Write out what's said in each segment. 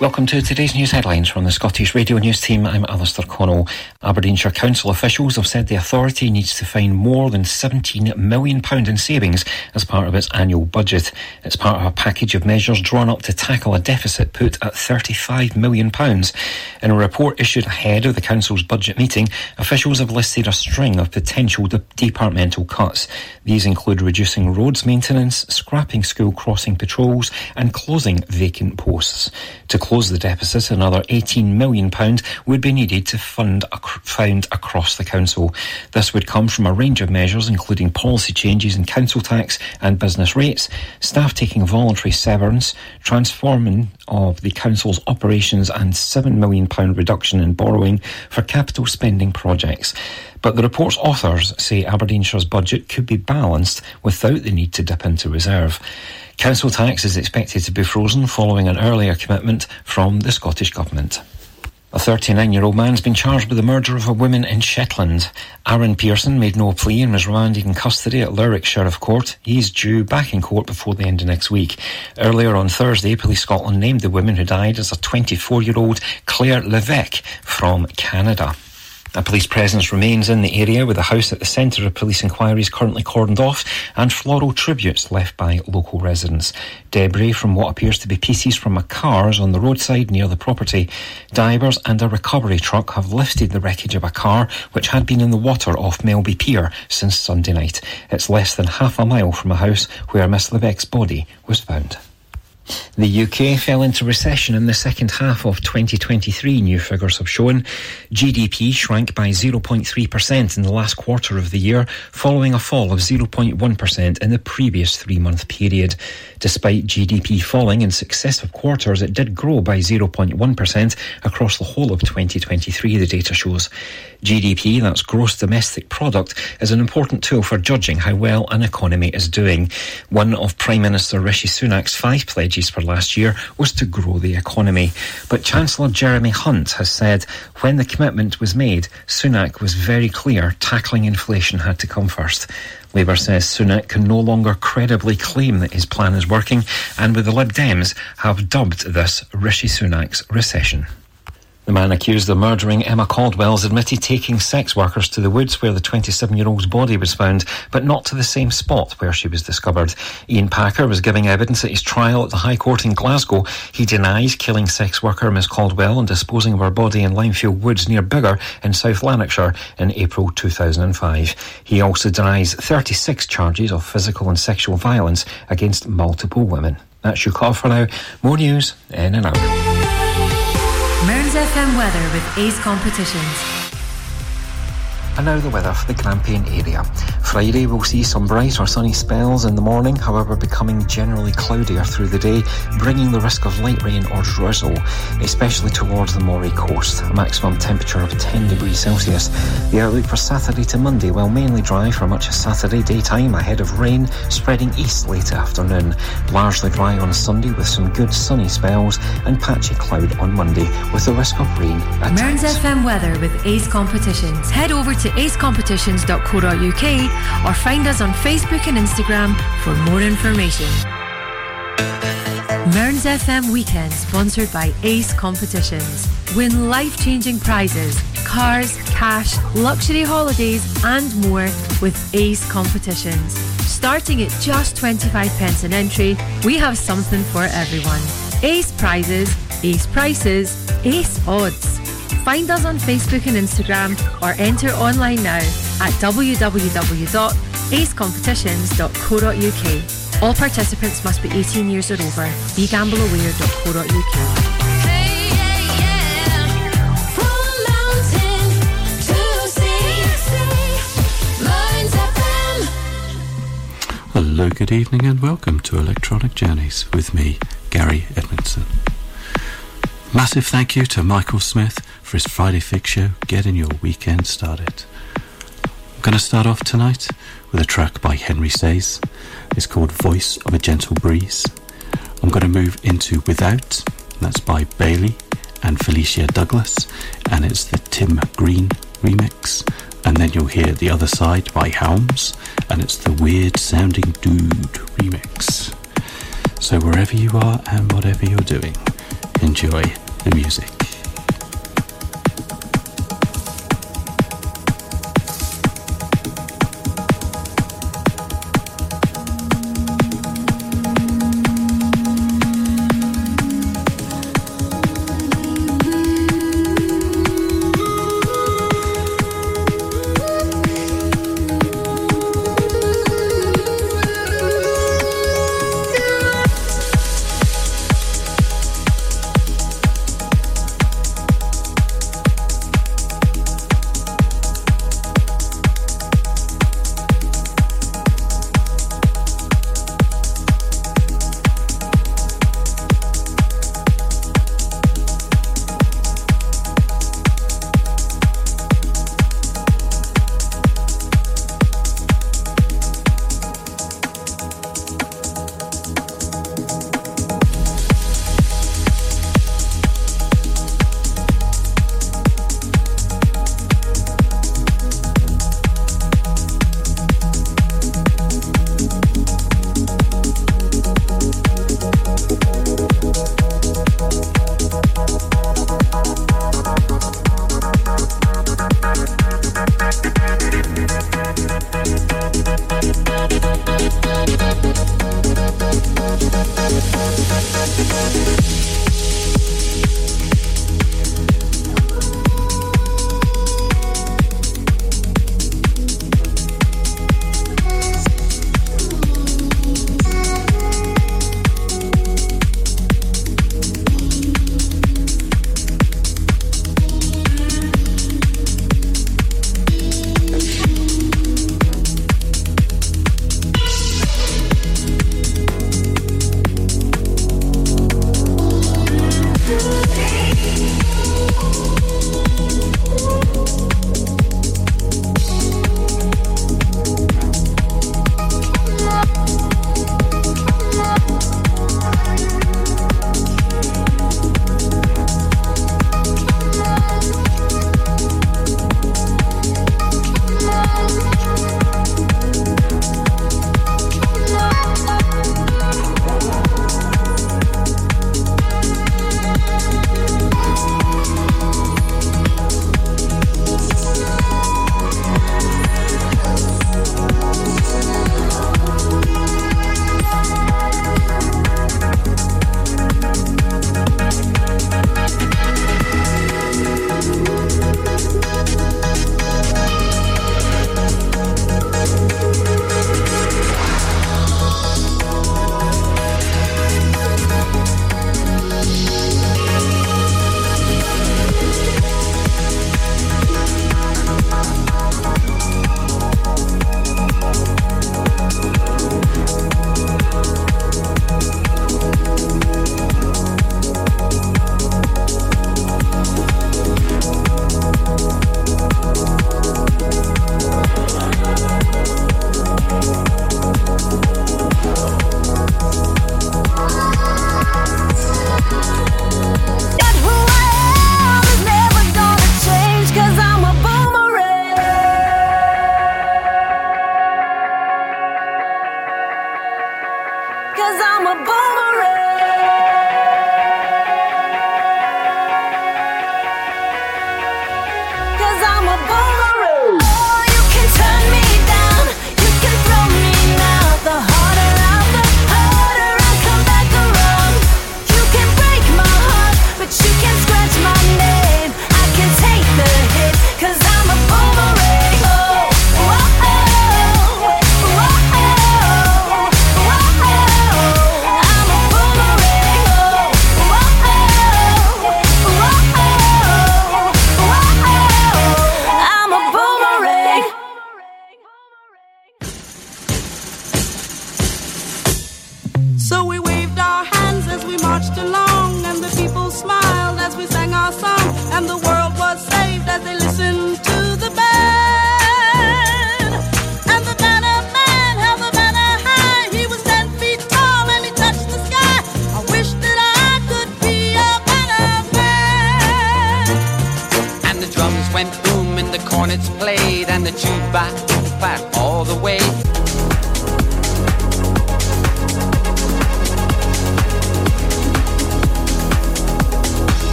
Welcome to today's news headlines from the Scottish Radio News team. I'm Alistair Connell. Aberdeenshire Council officials have said the authority needs to find more than £17 million in savings as part of its annual budget. It's part of a package of measures drawn up to tackle a deficit put at £35 million. In a report issued ahead of the Council's budget meeting, officials have listed a string of potential de- departmental cuts. These include reducing roads maintenance, scrapping school crossing patrols, and closing vacant posts. To close the deficit, another £18 million would be needed to fund ac- found across the council. This would come from a range of measures, including policy changes in council tax and business rates, staff taking voluntary severance, transforming of the council's operations, and £7 million reduction in borrowing for capital spending projects. But the report's authors say Aberdeenshire's budget could be balanced without the need to dip into reserve. Council tax is expected to be frozen following an earlier commitment from the Scottish Government. A 39 year old man has been charged with the murder of a woman in Shetland. Aaron Pearson made no plea and was remanded in custody at Lerwick Sheriff Court. He is due back in court before the end of next week. Earlier on Thursday, Police Scotland named the woman who died as a 24 year old Claire Leveque from Canada. A police presence remains in the area with a house at the centre of police inquiries currently cordoned off and floral tributes left by local residents. Debris from what appears to be pieces from a car is on the roadside near the property. Divers and a recovery truck have lifted the wreckage of a car which had been in the water off Melby Pier since Sunday night. It's less than half a mile from a house where Miss Leveque's body was found. The UK fell into recession in the second half of 2023, new figures have shown. GDP shrank by 0.3% in the last quarter of the year, following a fall of 0.1% in the previous three month period. Despite GDP falling in successive quarters, it did grow by 0.1% across the whole of 2023, the data shows. GDP, that's gross domestic product, is an important tool for judging how well an economy is doing. One of Prime Minister Rishi Sunak's five pledges for last year was to grow the economy. But Chancellor Jeremy Hunt has said when the commitment was made, Sunak was very clear tackling inflation had to come first. Labour says Sunak can no longer credibly claim that his plan is working, and with the Lib Dems have dubbed this Rishi Sunak's recession. The man accused of murdering Emma Caldwell has admitted taking sex workers to the woods where the 27 year old's body was found, but not to the same spot where she was discovered. Iain Packer was giving evidence at his trial at the High Court in Glasgow. He denies killing sex worker Miss Caldwell and disposing of her body in Limefield Woods near Biggar in South Lanarkshire in April 2005. He also denies 36 charges of physical and sexual violence against multiple women. That's your call for now. More news in an hour. Mearns FM weather with Ace Competitions. And now the weather for the Grampian area. Friday we'll see some bright or sunny spells in the morning, however becoming generally cloudier through the day, bringing the risk of light rain or drizzle, especially towards the Moray coast. A maximum temperature of 10 degrees Celsius. The outlook for Saturday to Monday, well mainly dry for much of Saturday daytime ahead of rain spreading east late afternoon. Largely dry on Sunday with some good sunny spells and patchy cloud on Monday with the risk of rain at Mearns. FM weather with Ace Competitions. Head over to acecompetitions.co.uk or find us on Facebook and Instagram for more information. Mearns FM Weekend sponsored by Ace Competitions. Win life-changing prizes, cars, cash, luxury holidays and more with Ace Competitions. Starting at just 25 pence an entry, we have something for everyone. Ace prizes, ace prices, ace odds. Find us on Facebook and Instagram or enter online now at www.acecompetitions.co.uk. All participants must be 18 years or over. BeGambleAware.co.uk. Hello, good evening, and welcome to Electronic Journeys with me, Gary Edmundson. Massive thank you to Michael Smith for his Friday Fix Show, getting your weekend started. I'm going to start off tonight with a track by Henry Saiz. It's called Voice of a Gentle Breeze. I'm going to move into Without, that's by Bailey and Felicia Douglas, and it's the Tim Green remix. And then you'll hear The Other Side by Helms, and it's the Weird Sounding Dude remix. So wherever you are and whatever you're doing, enjoy the music.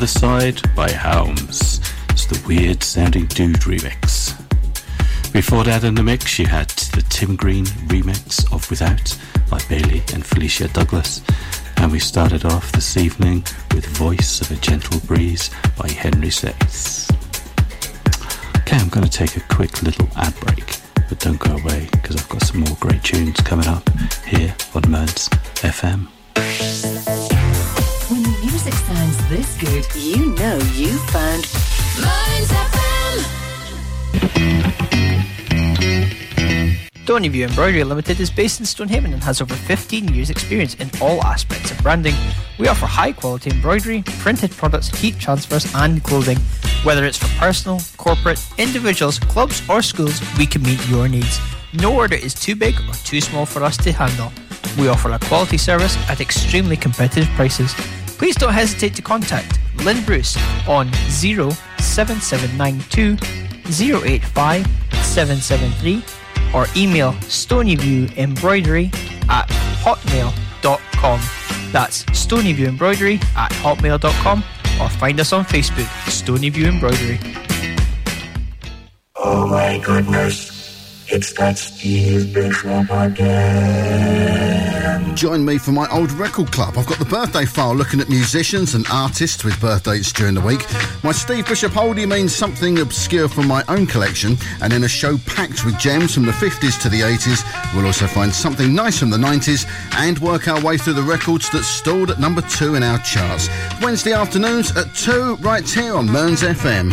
Other Side by Helms. It's the weird sounding Dude remix. Before that in the mix, you had the Tim Green remix of Without by Bailey and Felicia Douglas. And we started off this evening with Voice of a Gentle Breeze by Henry Saiz. Okay, I'm going to take a quick little ad break, but don't go away because I've got some more great tunes coming up here on Mearns FM. This good, you know you found Mearns FM. Stoneyview Embroidery Limited is based in Stonehaven and has over 15 years' experience in all aspects of branding. We offer high quality embroidery, printed products, heat transfers, and clothing. Whether it's for personal, corporate, individuals, clubs, or schools, we can meet your needs. No order is too big or too small for us to handle. We offer a quality service at extremely competitive prices. Please don't hesitate to contact Lynn Bruce on 07792 085 773 or email stonyviewembroidery at hotmail.com. That's stonyviewembroidery at hotmail.com or find us on Facebook, Stonyview Embroidery. Oh my goodness. It's that Steve Bishop again. Join me for my old record club. I've got the birthday file looking at musicians and artists with birthdays during the week. My Steve Bishop oldie means something obscure from my own collection, and in a show packed with gems from the 50s to the 80s, we'll also find something nice from the 90s and work our way through the records that stalled at number two in our charts. Wednesday afternoons at 2, right here on Mearns FM.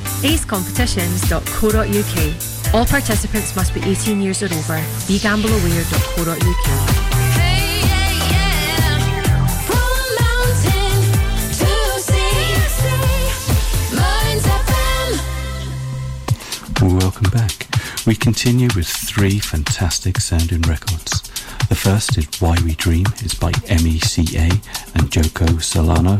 www.acecompetitions.co.uk. All participants must be 18 years or over. BeGambleAware.co.uk. Welcome back. We continue with three fantastic sounding records. The first is Why We Dream, is by MECA and Joko Solano.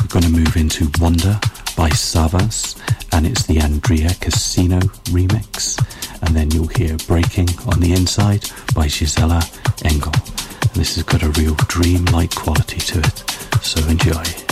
We're going to move into Wonder by Savas, and it's the Andrea Cassino remix. And then you'll hear Breaking on the Inside by Gisela Engel. And this has got a real dream-like quality to it, so enjoy.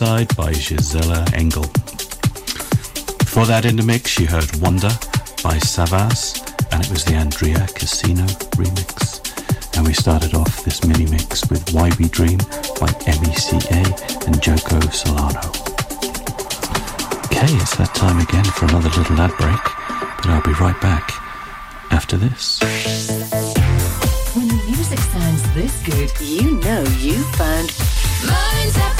Breaking Inside by Gisela Engel. Before that in the mix, you heard Wonder by Savas, and it was the Andrea Cassino remix. And we started off this mini mix with Why We Dream by MECA and Joko Solano. Okay, it's that time again for another little ad break, but I'll be right back after this. When the music sounds this good, you know you found Mearns FM.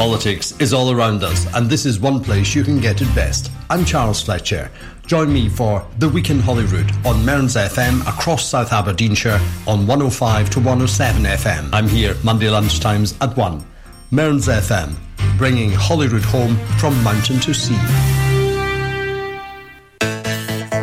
Politics is all around us, and this is one place you can get it best. I'm Charles Fletcher. Join me for The Week in Holyrood on Mearns FM across South Aberdeenshire on 105 to 107 FM. I'm here Monday lunchtimes at 1. Mearns FM, bringing Holyrood home from mountain to sea.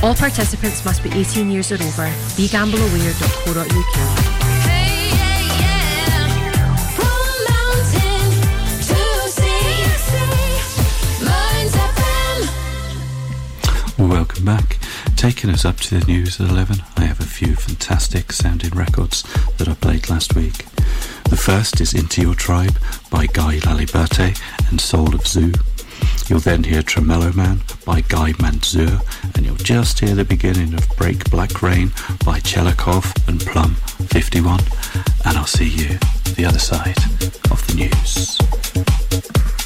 All participants must be 18 years or over. BeGambleAware.co.uk. Welcome back. Taking us up to the news at 11, I have a few fantastic sounding records that I played last week. The first is Into Your Tribe by Guy Laliberte and Soul of Zoo. You'll then hear Tremolo Man by Guy Mantzur, and you'll just hear the beginning of Break Black Rain by Chelikov and Plum 51. And I'll see you the other side of the news.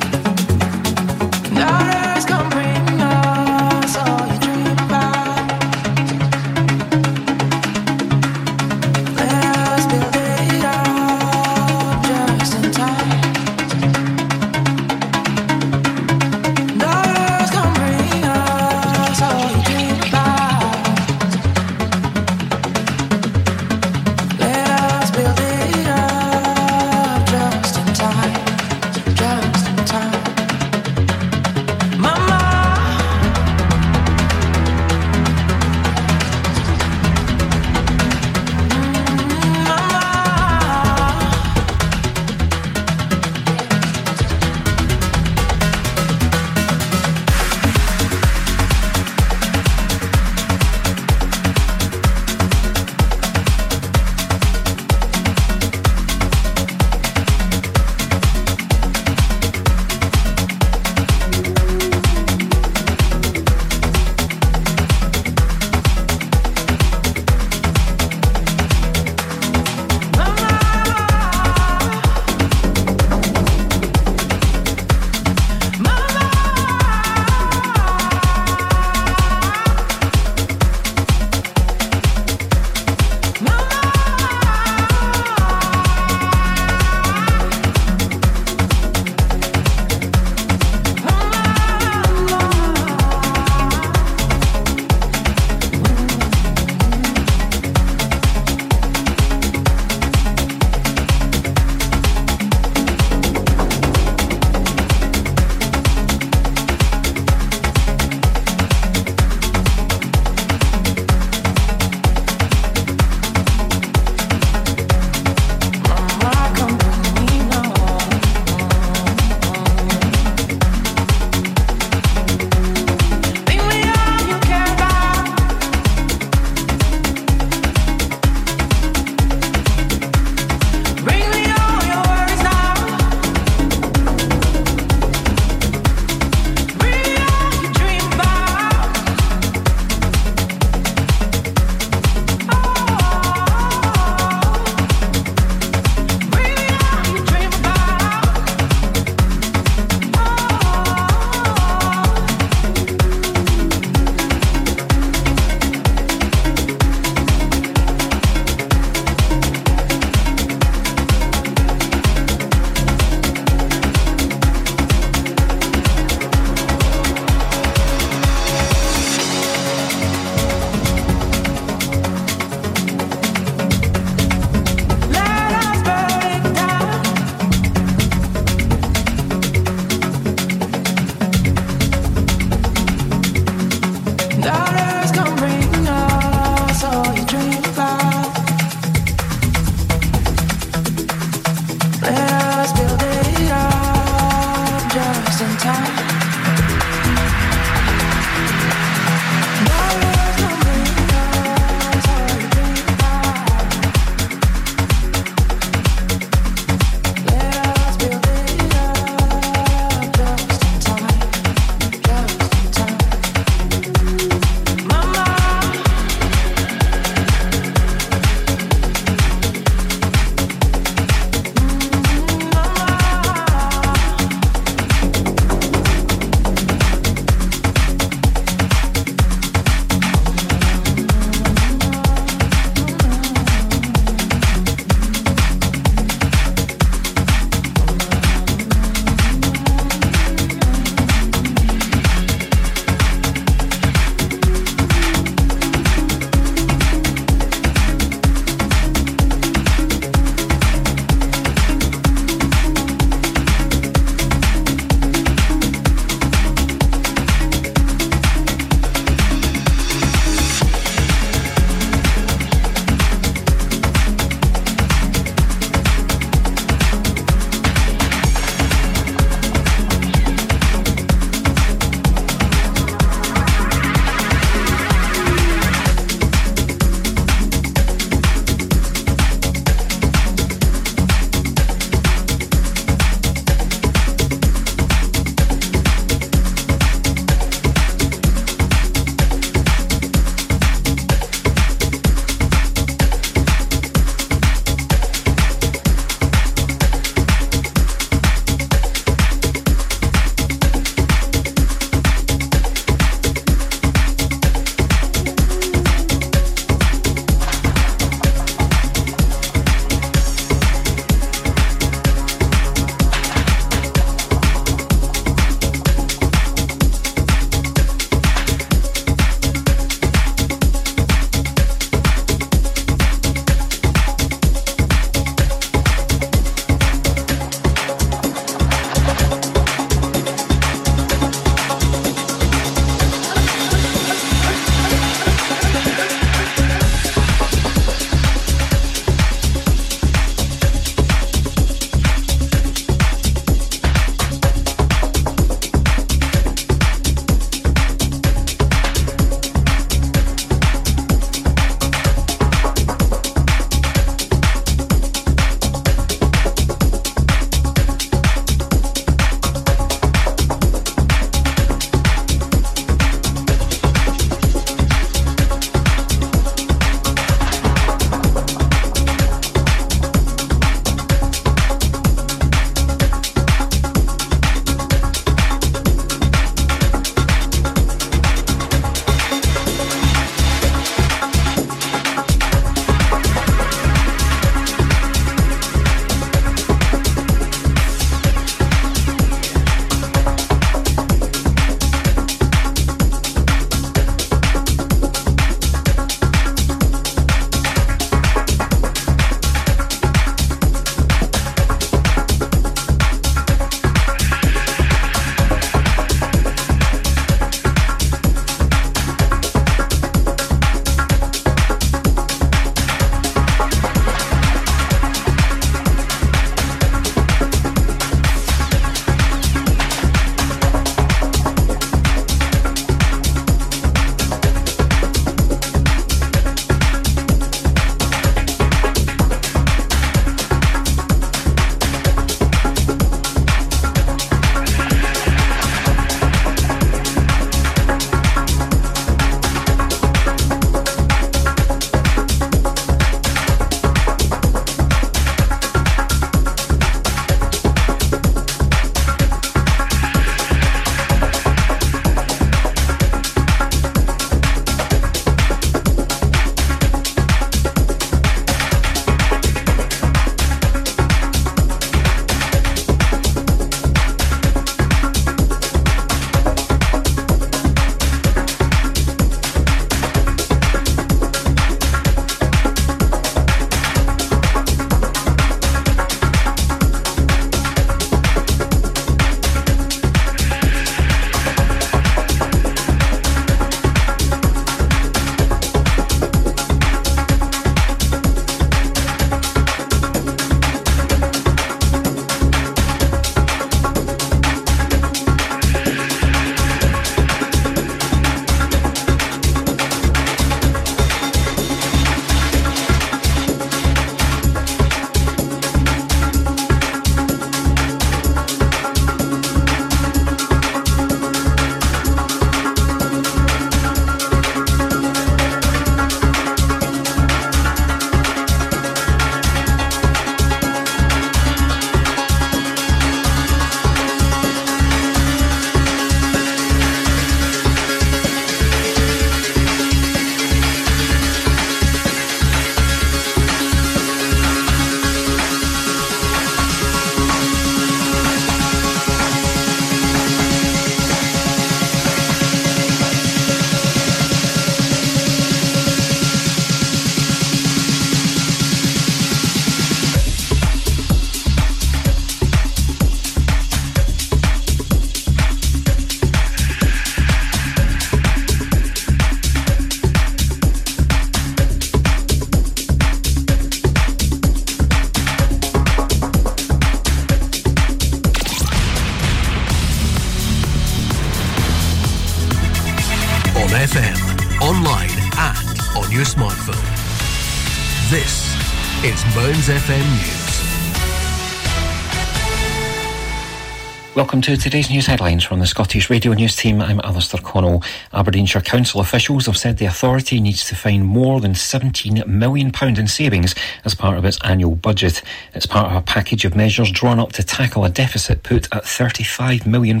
To today's news headlines from the Scottish Radio News team. I'm Alistair Connell. Aberdeenshire Council officials have said the authority needs to find more than £17 million in savings as part of its annual budget. It's part of a package of measures drawn up to tackle a deficit put at £35 million.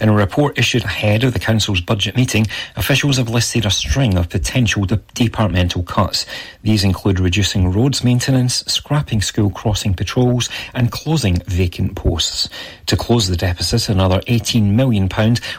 In a report issued ahead of the Council's budget meeting, officials have listed a string of potential de- departmental cuts. These include reducing roads maintenance, scrapping school crossing patrols, and closing vacant posts. To close the deficit, another £18 million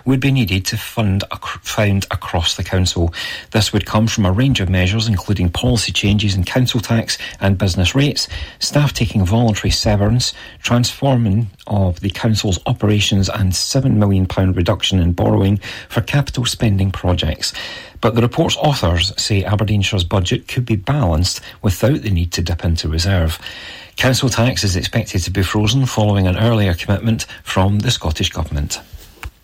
would be needed to fund found across the council. This would come from a range of measures, including policy changes in council tax and business rates, staff taking voluntary severance, transforming of the council's operations, and £7 million reduction in borrowing for capital spending projects. But the report's authors say Aberdeenshire's budget could be balanced without the need to dip into reserve. Council tax is expected to be frozen following an earlier commitment from the Scottish Government.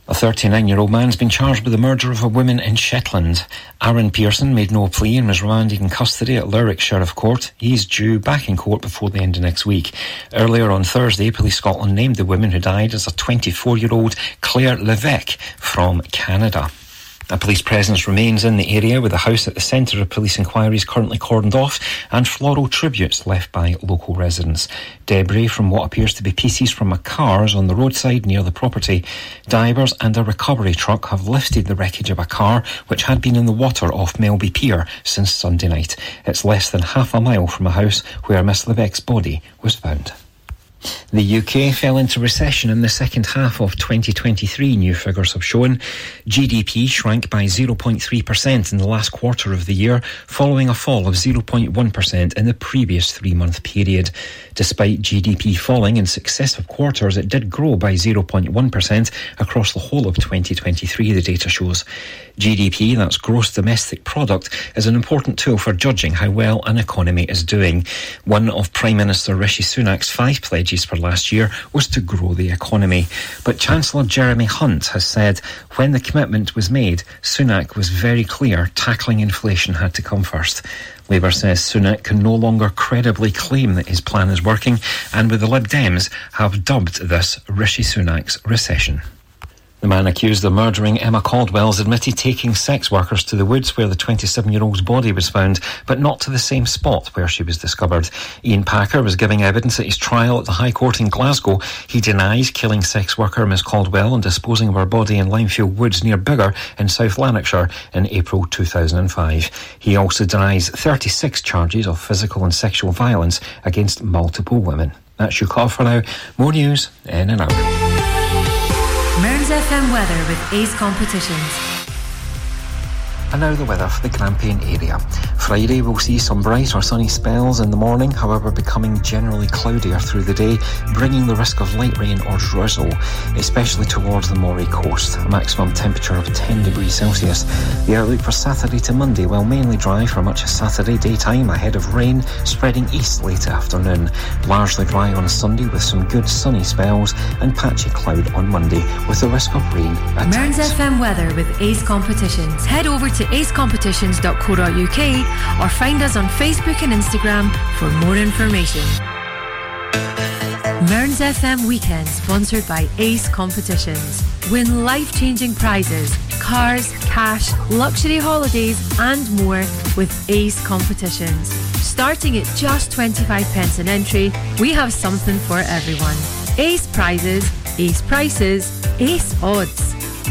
A 39 year old man has been charged with the murder of a woman in Shetland. Aaron Pearson made no plea and was remanded in custody at Lerwick Sheriff Court. He is due back in court before the end of next week. Earlier on Thursday, Police Scotland named the woman who died as a 24 year old Claire Leveque from Canada. A police presence remains in the area with the house at the centre of police inquiries currently cordoned off and floral tributes left by local residents. Debris from what appears to be pieces from a car is on the roadside near the property. Divers and a recovery truck have lifted the wreckage of a car which had been in the water off Melby Pier since Sunday night. It's less than half a mile from a house where Miss Leveque's body was found. The UK fell into recession in the second half of 2023, new figures have shown. GDP shrank by 0.3% in the last quarter of the year, following a fall of 0.1% in the previous three month period. Despite GDP falling in successive quarters, it did grow by 0.1% across the whole of 2023, the data shows. GDP, that's gross domestic product, is an important tool for judging how well an economy is doing. One of Prime Minister Rishi Sunak's five pledges for last year was to grow the economy. But Chancellor Jeremy Hunt has said when the commitment was made, Sunak was very clear tackling inflation had to come first. Labour says Sunak can no longer credibly claim that his plan is working, and with the Lib Dems have dubbed this Rishi Sunak's recession. The man accused of murdering Emma Caldwell has admitted taking sex workers to the woods where the 27 year old's body was found, but not to the same spot where she was discovered. Iain Packer was giving evidence at his trial at the High Court in Glasgow. He denies killing sex worker Miss Caldwell and disposing of her body in Limefield Woods near Biggar in South Lanarkshire in April 2005. He also denies 36 charges of physical and sexual violence against multiple women. That's your call for now. More news in an hour. Mearns FM weather with Ace Competitions. And now the weather for the Grampian area. Friday we'll see some bright or sunny spells in the morning, however becoming generally cloudier through the day, bringing the risk of light rain or drizzle, especially towards the Moray coast. A maximum temperature of 10 degrees Celsius. The outlook for Saturday to Monday will mainly dry for much of Saturday daytime ahead of rain spreading east late afternoon. Largely dry on Sunday with some good sunny spells and patchy cloud on Monday with the risk of rain at times. FM weather with Ace Competitions. Head over to acecompetitions.co.uk or find us on Facebook and Instagram for more information. Mearns FM Weekend, sponsored by Ace Competitions. Win life changing prizes, cars, cash, luxury holidays, and more with Ace Competitions. Starting at just 25 pence an entry, we have something for everyone. Ace prizes, ace prices, ace odds.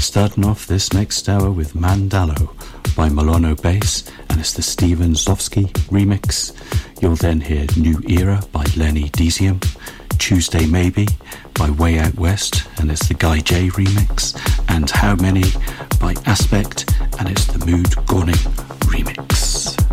Starting off this next hour with Mandalo by Milano Bass, and it's the Steven Zofsky remix. You'll then hear New Era by Lenny Desium, Tuesday Maybe by Way Out West, and it's the Guy J remix, and How Many by Aspect, and it's the Mood Gorning remix.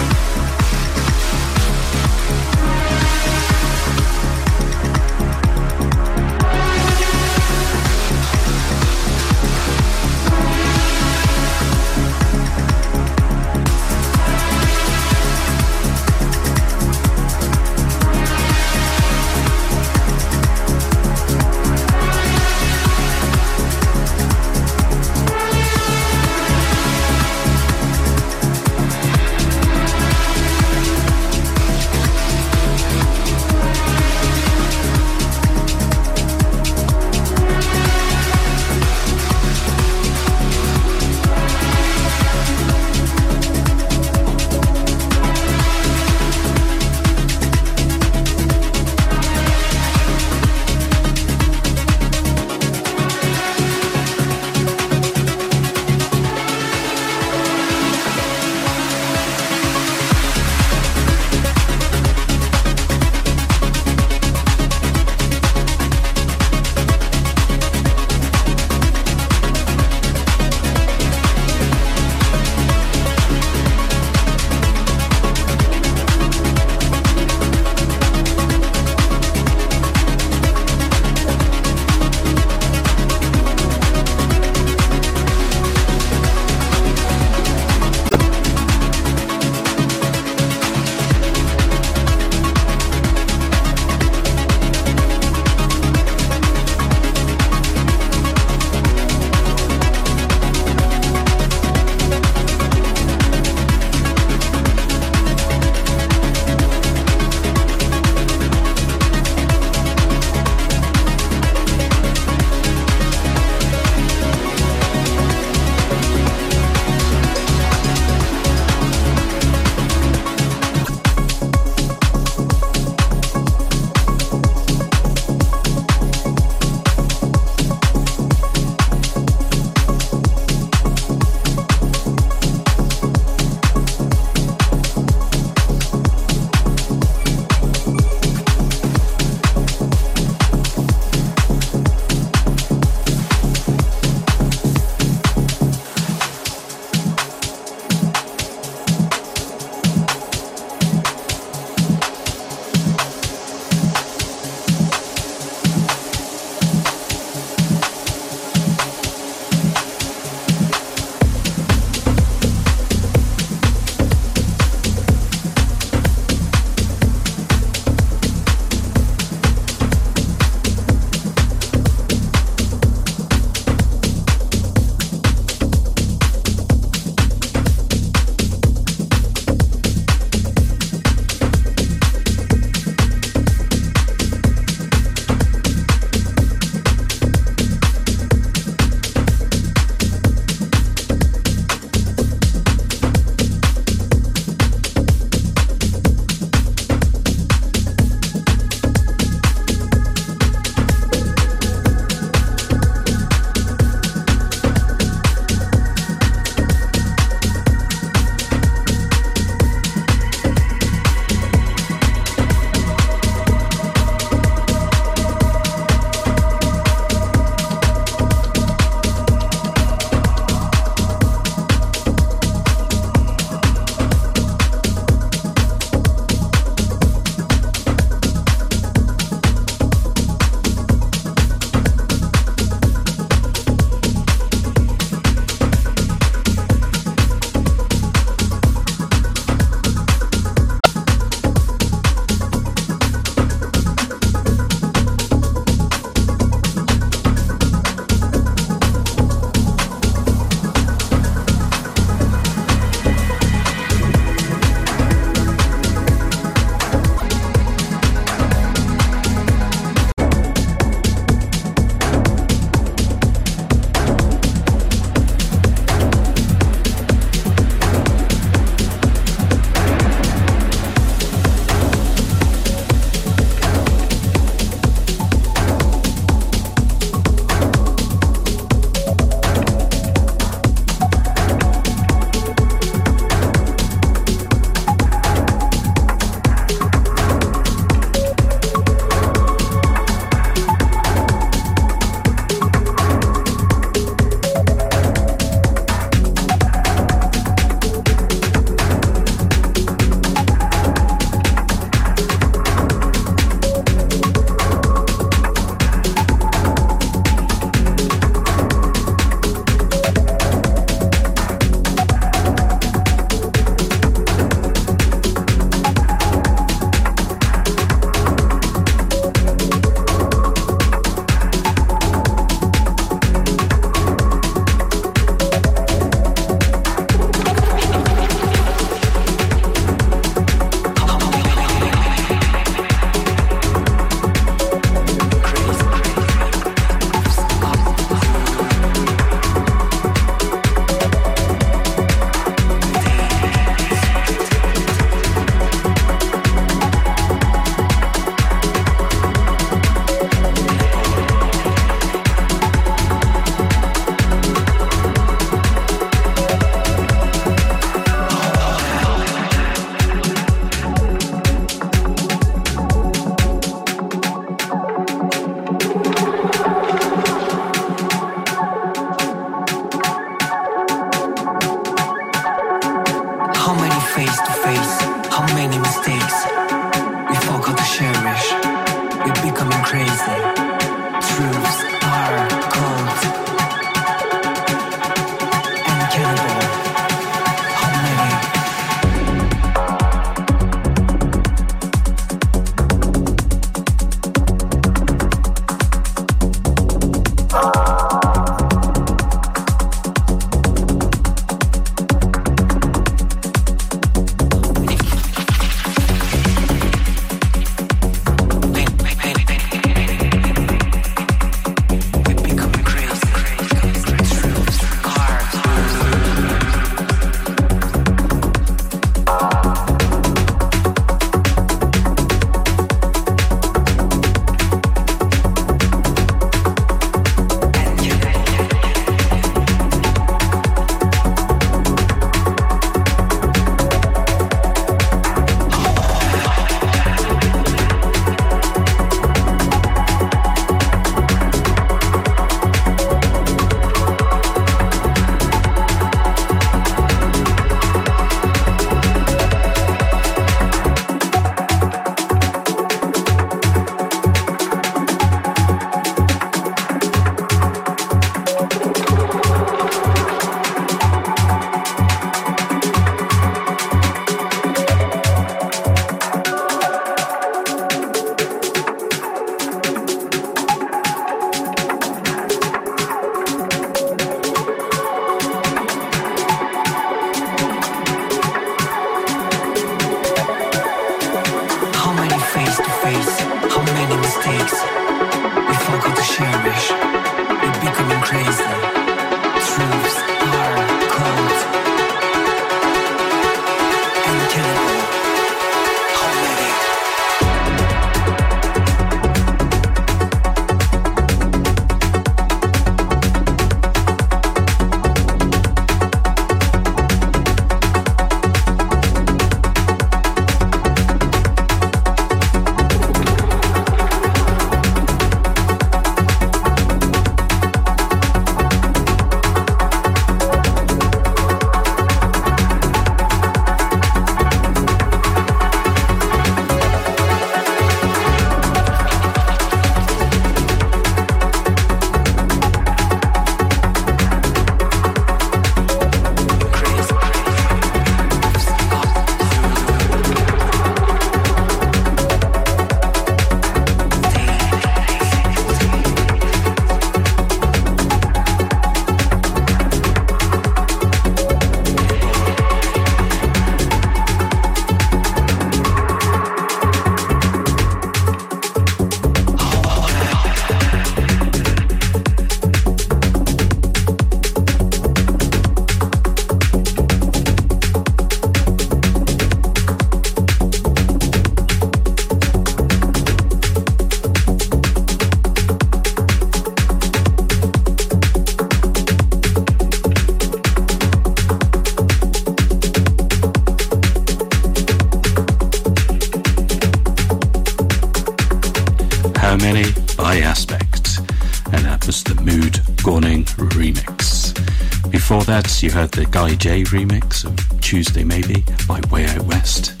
Heard the Guy J remix of Tuesday Maybe by Way Out West,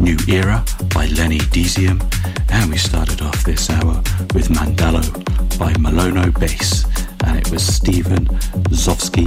New Era by Lenny Dezium, and we started off this hour with Mandalo by Malono Bass, and it was Stephen Zovsky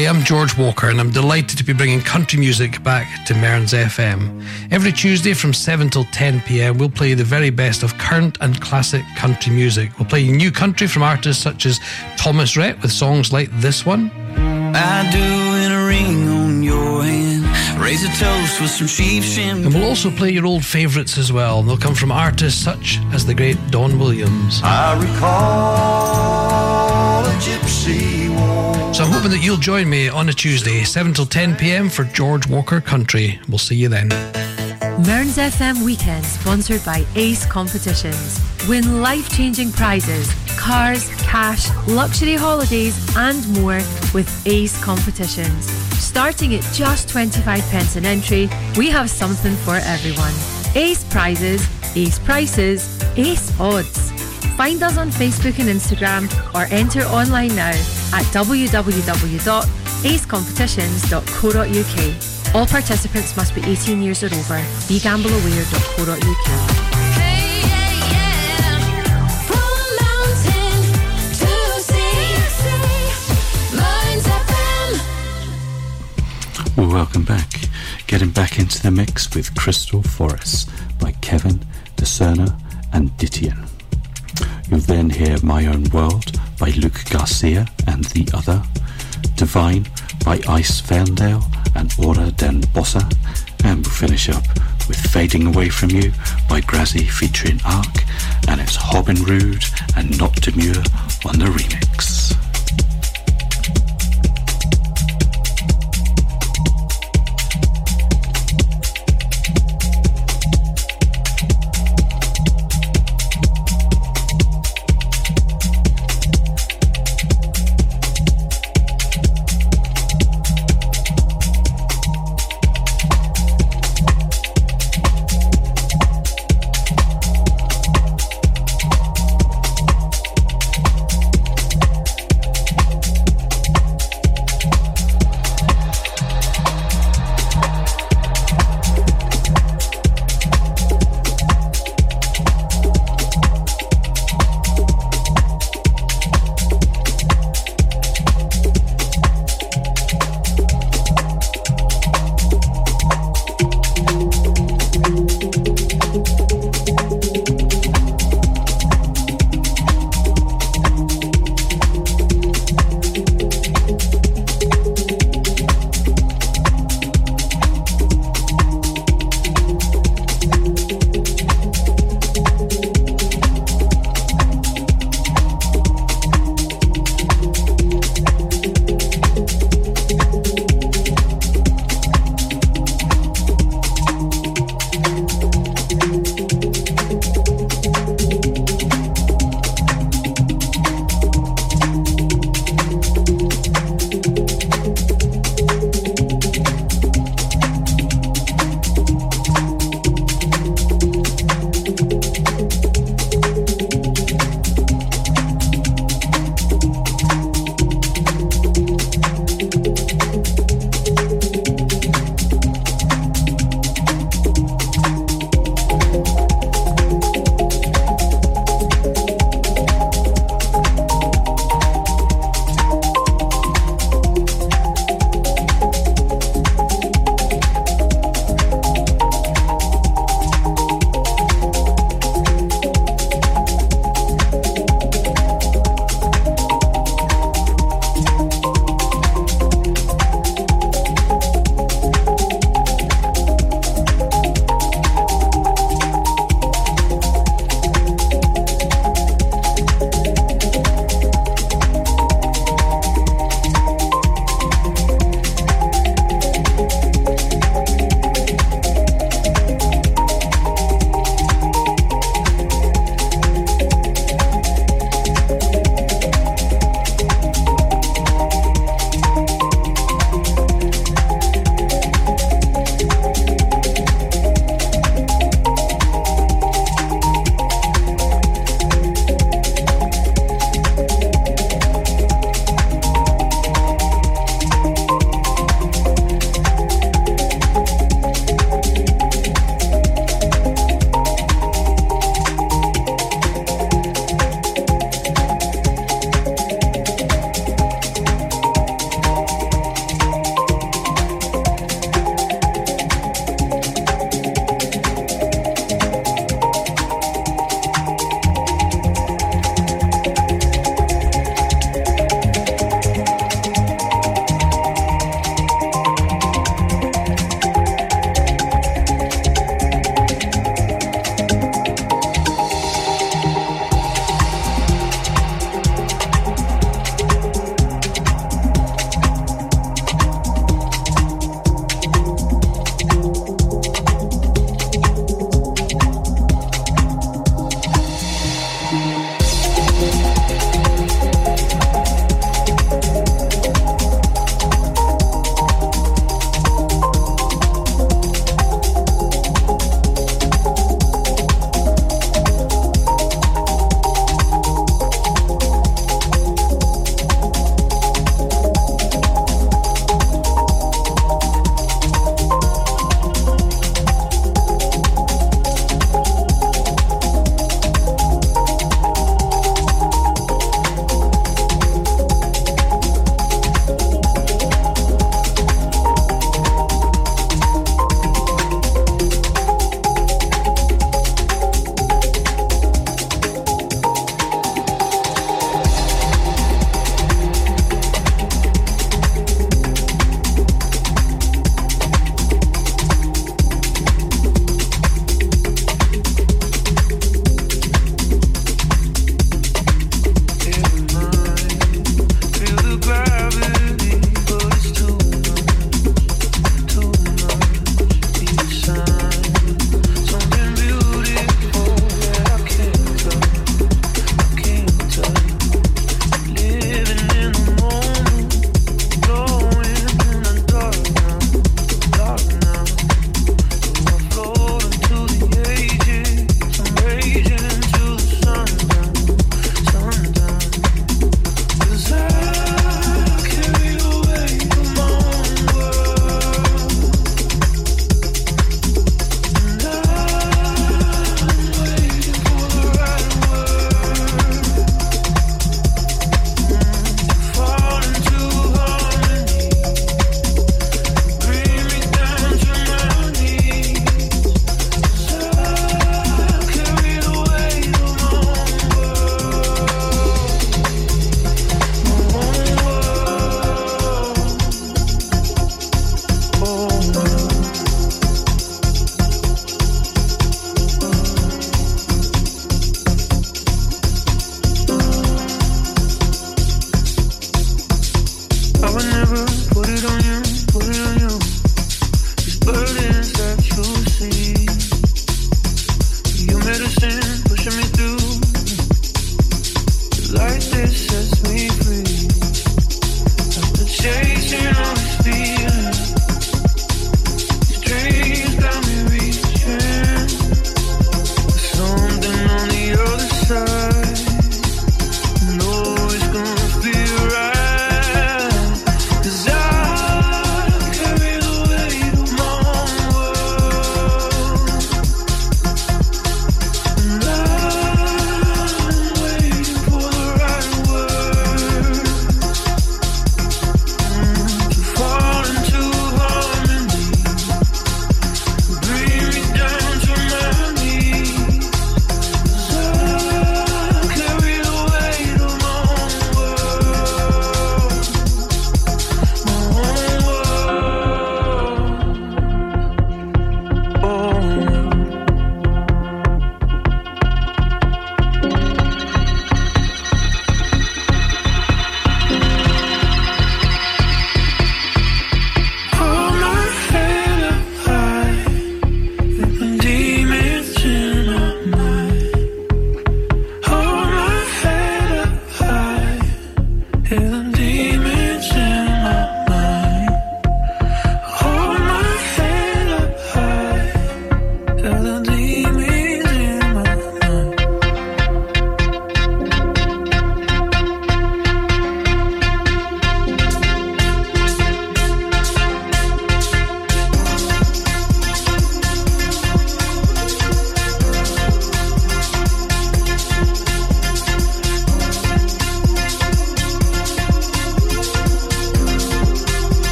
Hi, I'm George Walker, and I'm delighted to be bringing country music back to Mearns FM. Every Tuesday from 7 till 10 pm, we'll play the very best of current and classic country music. We'll play new country from artists such as Thomas Rhett with songs like this one. I do in a ring on your hand Raise a toast with some sheepskin. And we'll also play your old favourites as well. They'll come from artists such as the great Don Williams. I recall a gypsy war. So I'm hoping that you'll join me on a Tuesday, 7 till 10 pm for George Walker Country. We'll see you then. Mearns FM Weekend, sponsored by Ace Competitions. Win life changing prizes, cars, cash, luxury holidays, and more with Ace Competitions. Starting at just 25 pence an entry, we have something for everyone. Ace prizes, ace prices, ace odds. Find us on Facebook and Instagram or enter online now at www.acecompetitions.co.uk. All participants must be 18 years or over. BeGambleAware.co.uk. Well, welcome back. Getting back into the mix with Crystal Forests by Kevin, Di Serna, and Dittian. You'll then hear My Own World by Luke Garcia and The Other, Divine by Ice Ferndale and Ora Den Bossa, and we'll finish up with Fading Away From You by Grazzy featuring Ark, and it's Hobbin Rude and Not Demure on the remix.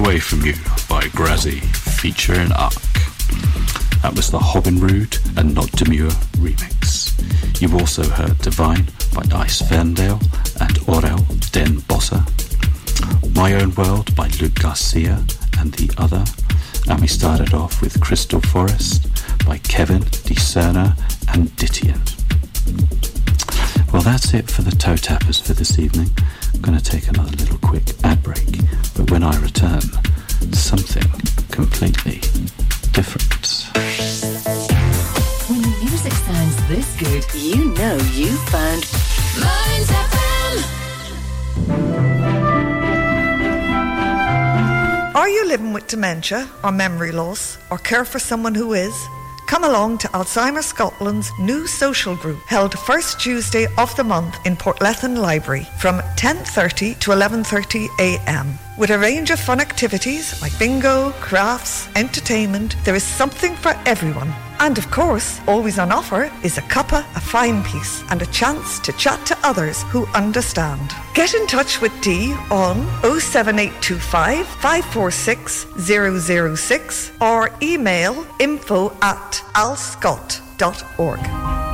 Away From You by Grazzy, featuring Ark. That was the Hobin and Not Demure remix. You've also heard Divine by Ice Ferndale and Orel Den Bossa. My Own World by Luke Garcia and The Other. And we started off with Crystal Forest by Kevin, Di Serna and Ditian. Well, that's it for the toe tappers for this evening. I'm going to take another little quick ad break, but when I return, something completely different. When the music sounds this good, you know you found Mearns FM. Are you living with dementia or memory loss or care for someone who is? Come along to Alzheimer's Scotland's new social group held first Tuesday of the month in Portlethen Library from 10:30 to 11:30 a.m. With a range of fun activities like bingo, crafts, entertainment, there is something for everyone. And of course, always on offer is a cuppa, a fine piece, and a chance to chat to others who understand. Get in touch with Dee on 07825 546 006 or email info at alzscot.org.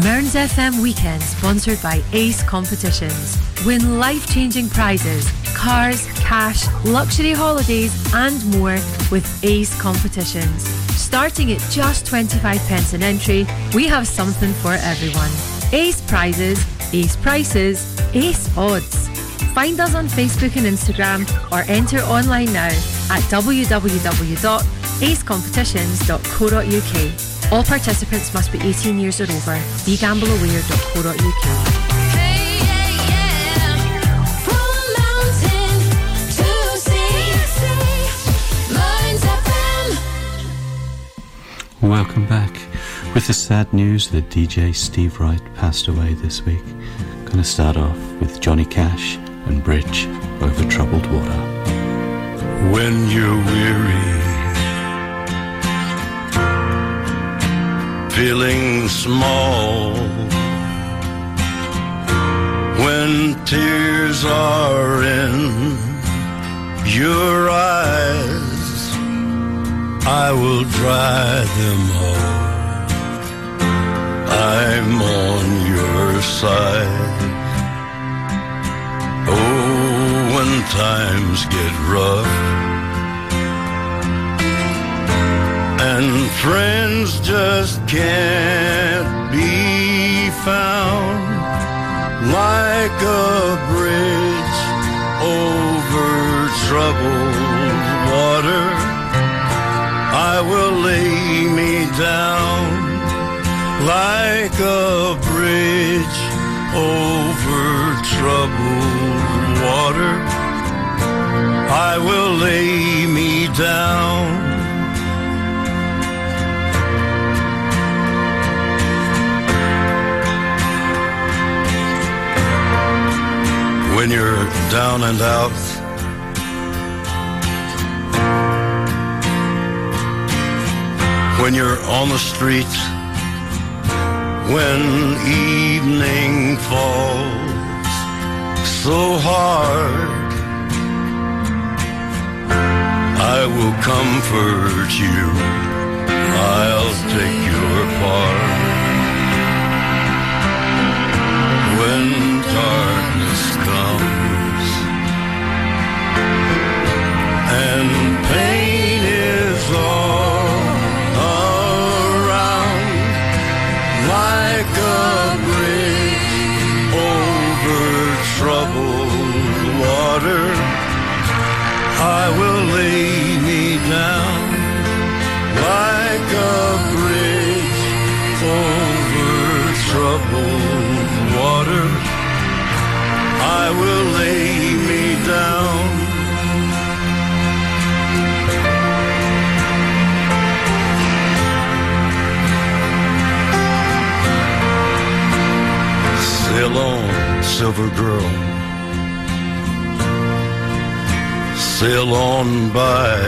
Mearns FM Weekend, sponsored by Ace Competitions. Win life changing prizes, cars, cash, luxury holidays, and more with Ace Competitions. Starting at just 25 pence an entry, we have something for everyone. Ace prizes, ace prices, ace odds. Find us on Facebook and Instagram or enter online now at www.acecompetitions.co.uk. All participants must be 18 years or over. BeGambleAware.co.uk. Welcome back. With the sad news that DJ Steve Wright passed away this week, gonna start off with Johnny Cash and Bridge over Troubled Water. When you're weary feeling small when tears are in your eyes I will dry them all I'm on your side Oh when times get rough and friends just can't be found like a bridge over troubled water I will lay me down like a bridge over troubled water. I will lay me down. When you're down and out when you're on the street when evening falls so hard. I will comfort you. I'll take your part. When darkness I will lay me down like a bridge over troubled water. I will lay me down. Sail on, silver girl Sail on by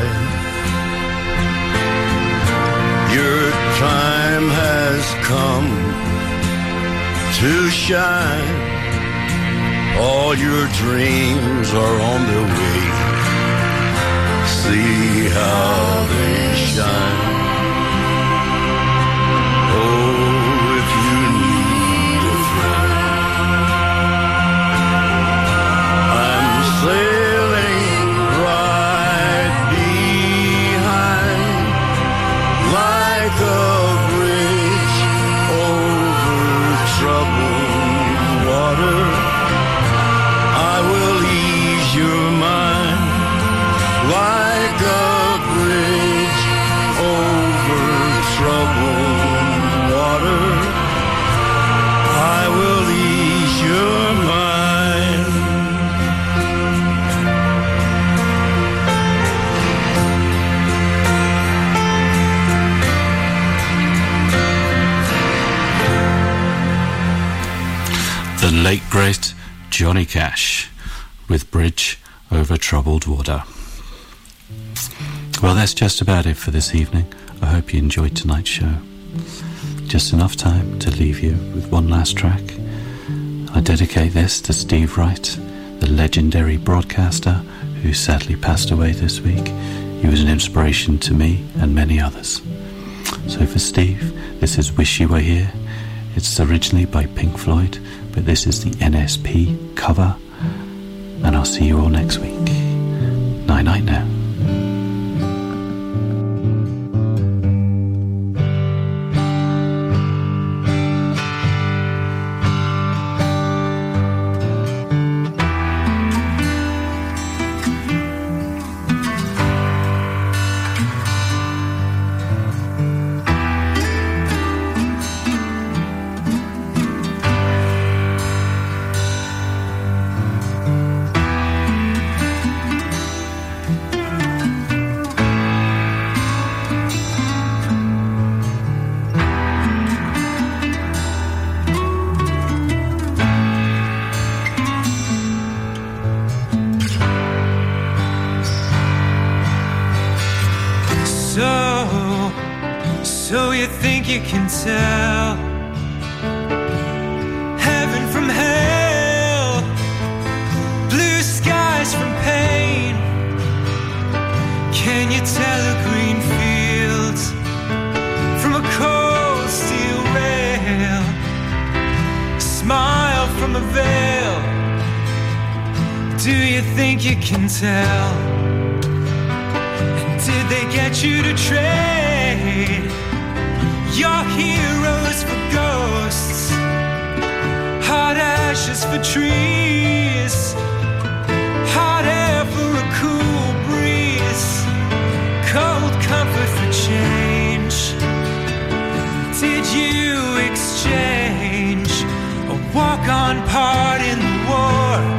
Your time has come to shine All your dreams are on their way. See how they shine. Late great Johnny Cash with Bridge Over Troubled Water. Well, that's just about it for this evening. I hope you enjoyed tonight's show. Just enough time to leave you with one last track. I dedicate this to Steve Wright, the legendary broadcaster who sadly passed away this week. He was an inspiration to me and many others. So for Steve, this is Wish You Were Here. It's originally by Pink Floyd, but this is the NSP cover. And I'll see you all next week. Night night now. Think you can tell heaven from hell, blue skies from pain? Can you tell a green field from a cold steel rail? Smile from a veil. Do you think you can tell? Did they get you to trade your heroes for ghosts? Hot ashes for trees, hot air for a cool breeze, cold comfort for change. Did you exchange a walk on part in the war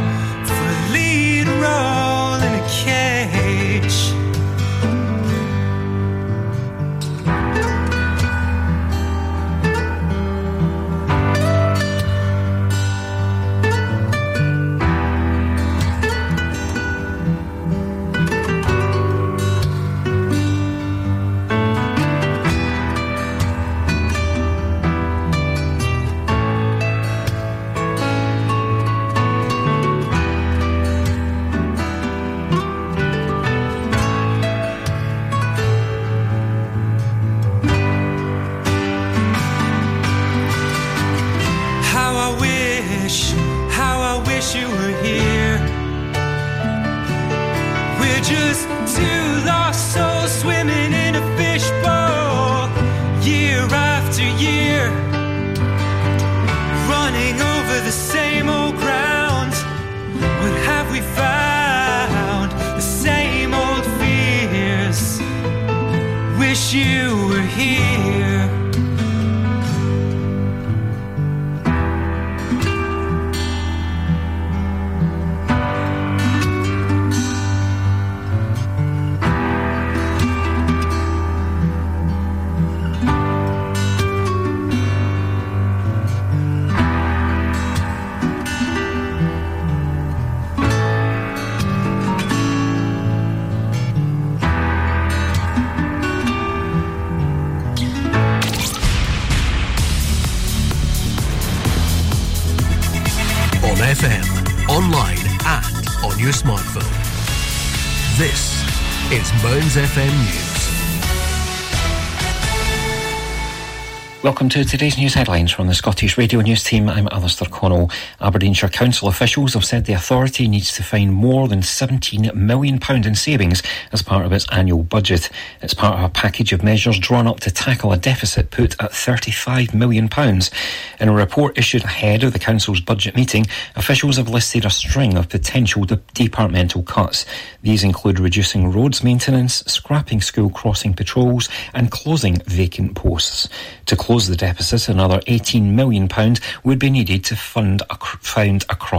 Welcome to today's news headlines from the Scottish Radio News team. I'm Alistair Connell. Aberdeenshire Council officials have said the authority needs to find more than £17 million in savings as part of its annual budget. It's part of a package of measures drawn up to tackle a deficit put at £35 million. In a report issued ahead of the Council's budget meeting, officials have listed a string of potential de- departmental cuts. These include reducing roads maintenance, scrapping school crossing patrols, and closing vacant posts. To close the deficit, another £18 million would be needed to fund ac- found across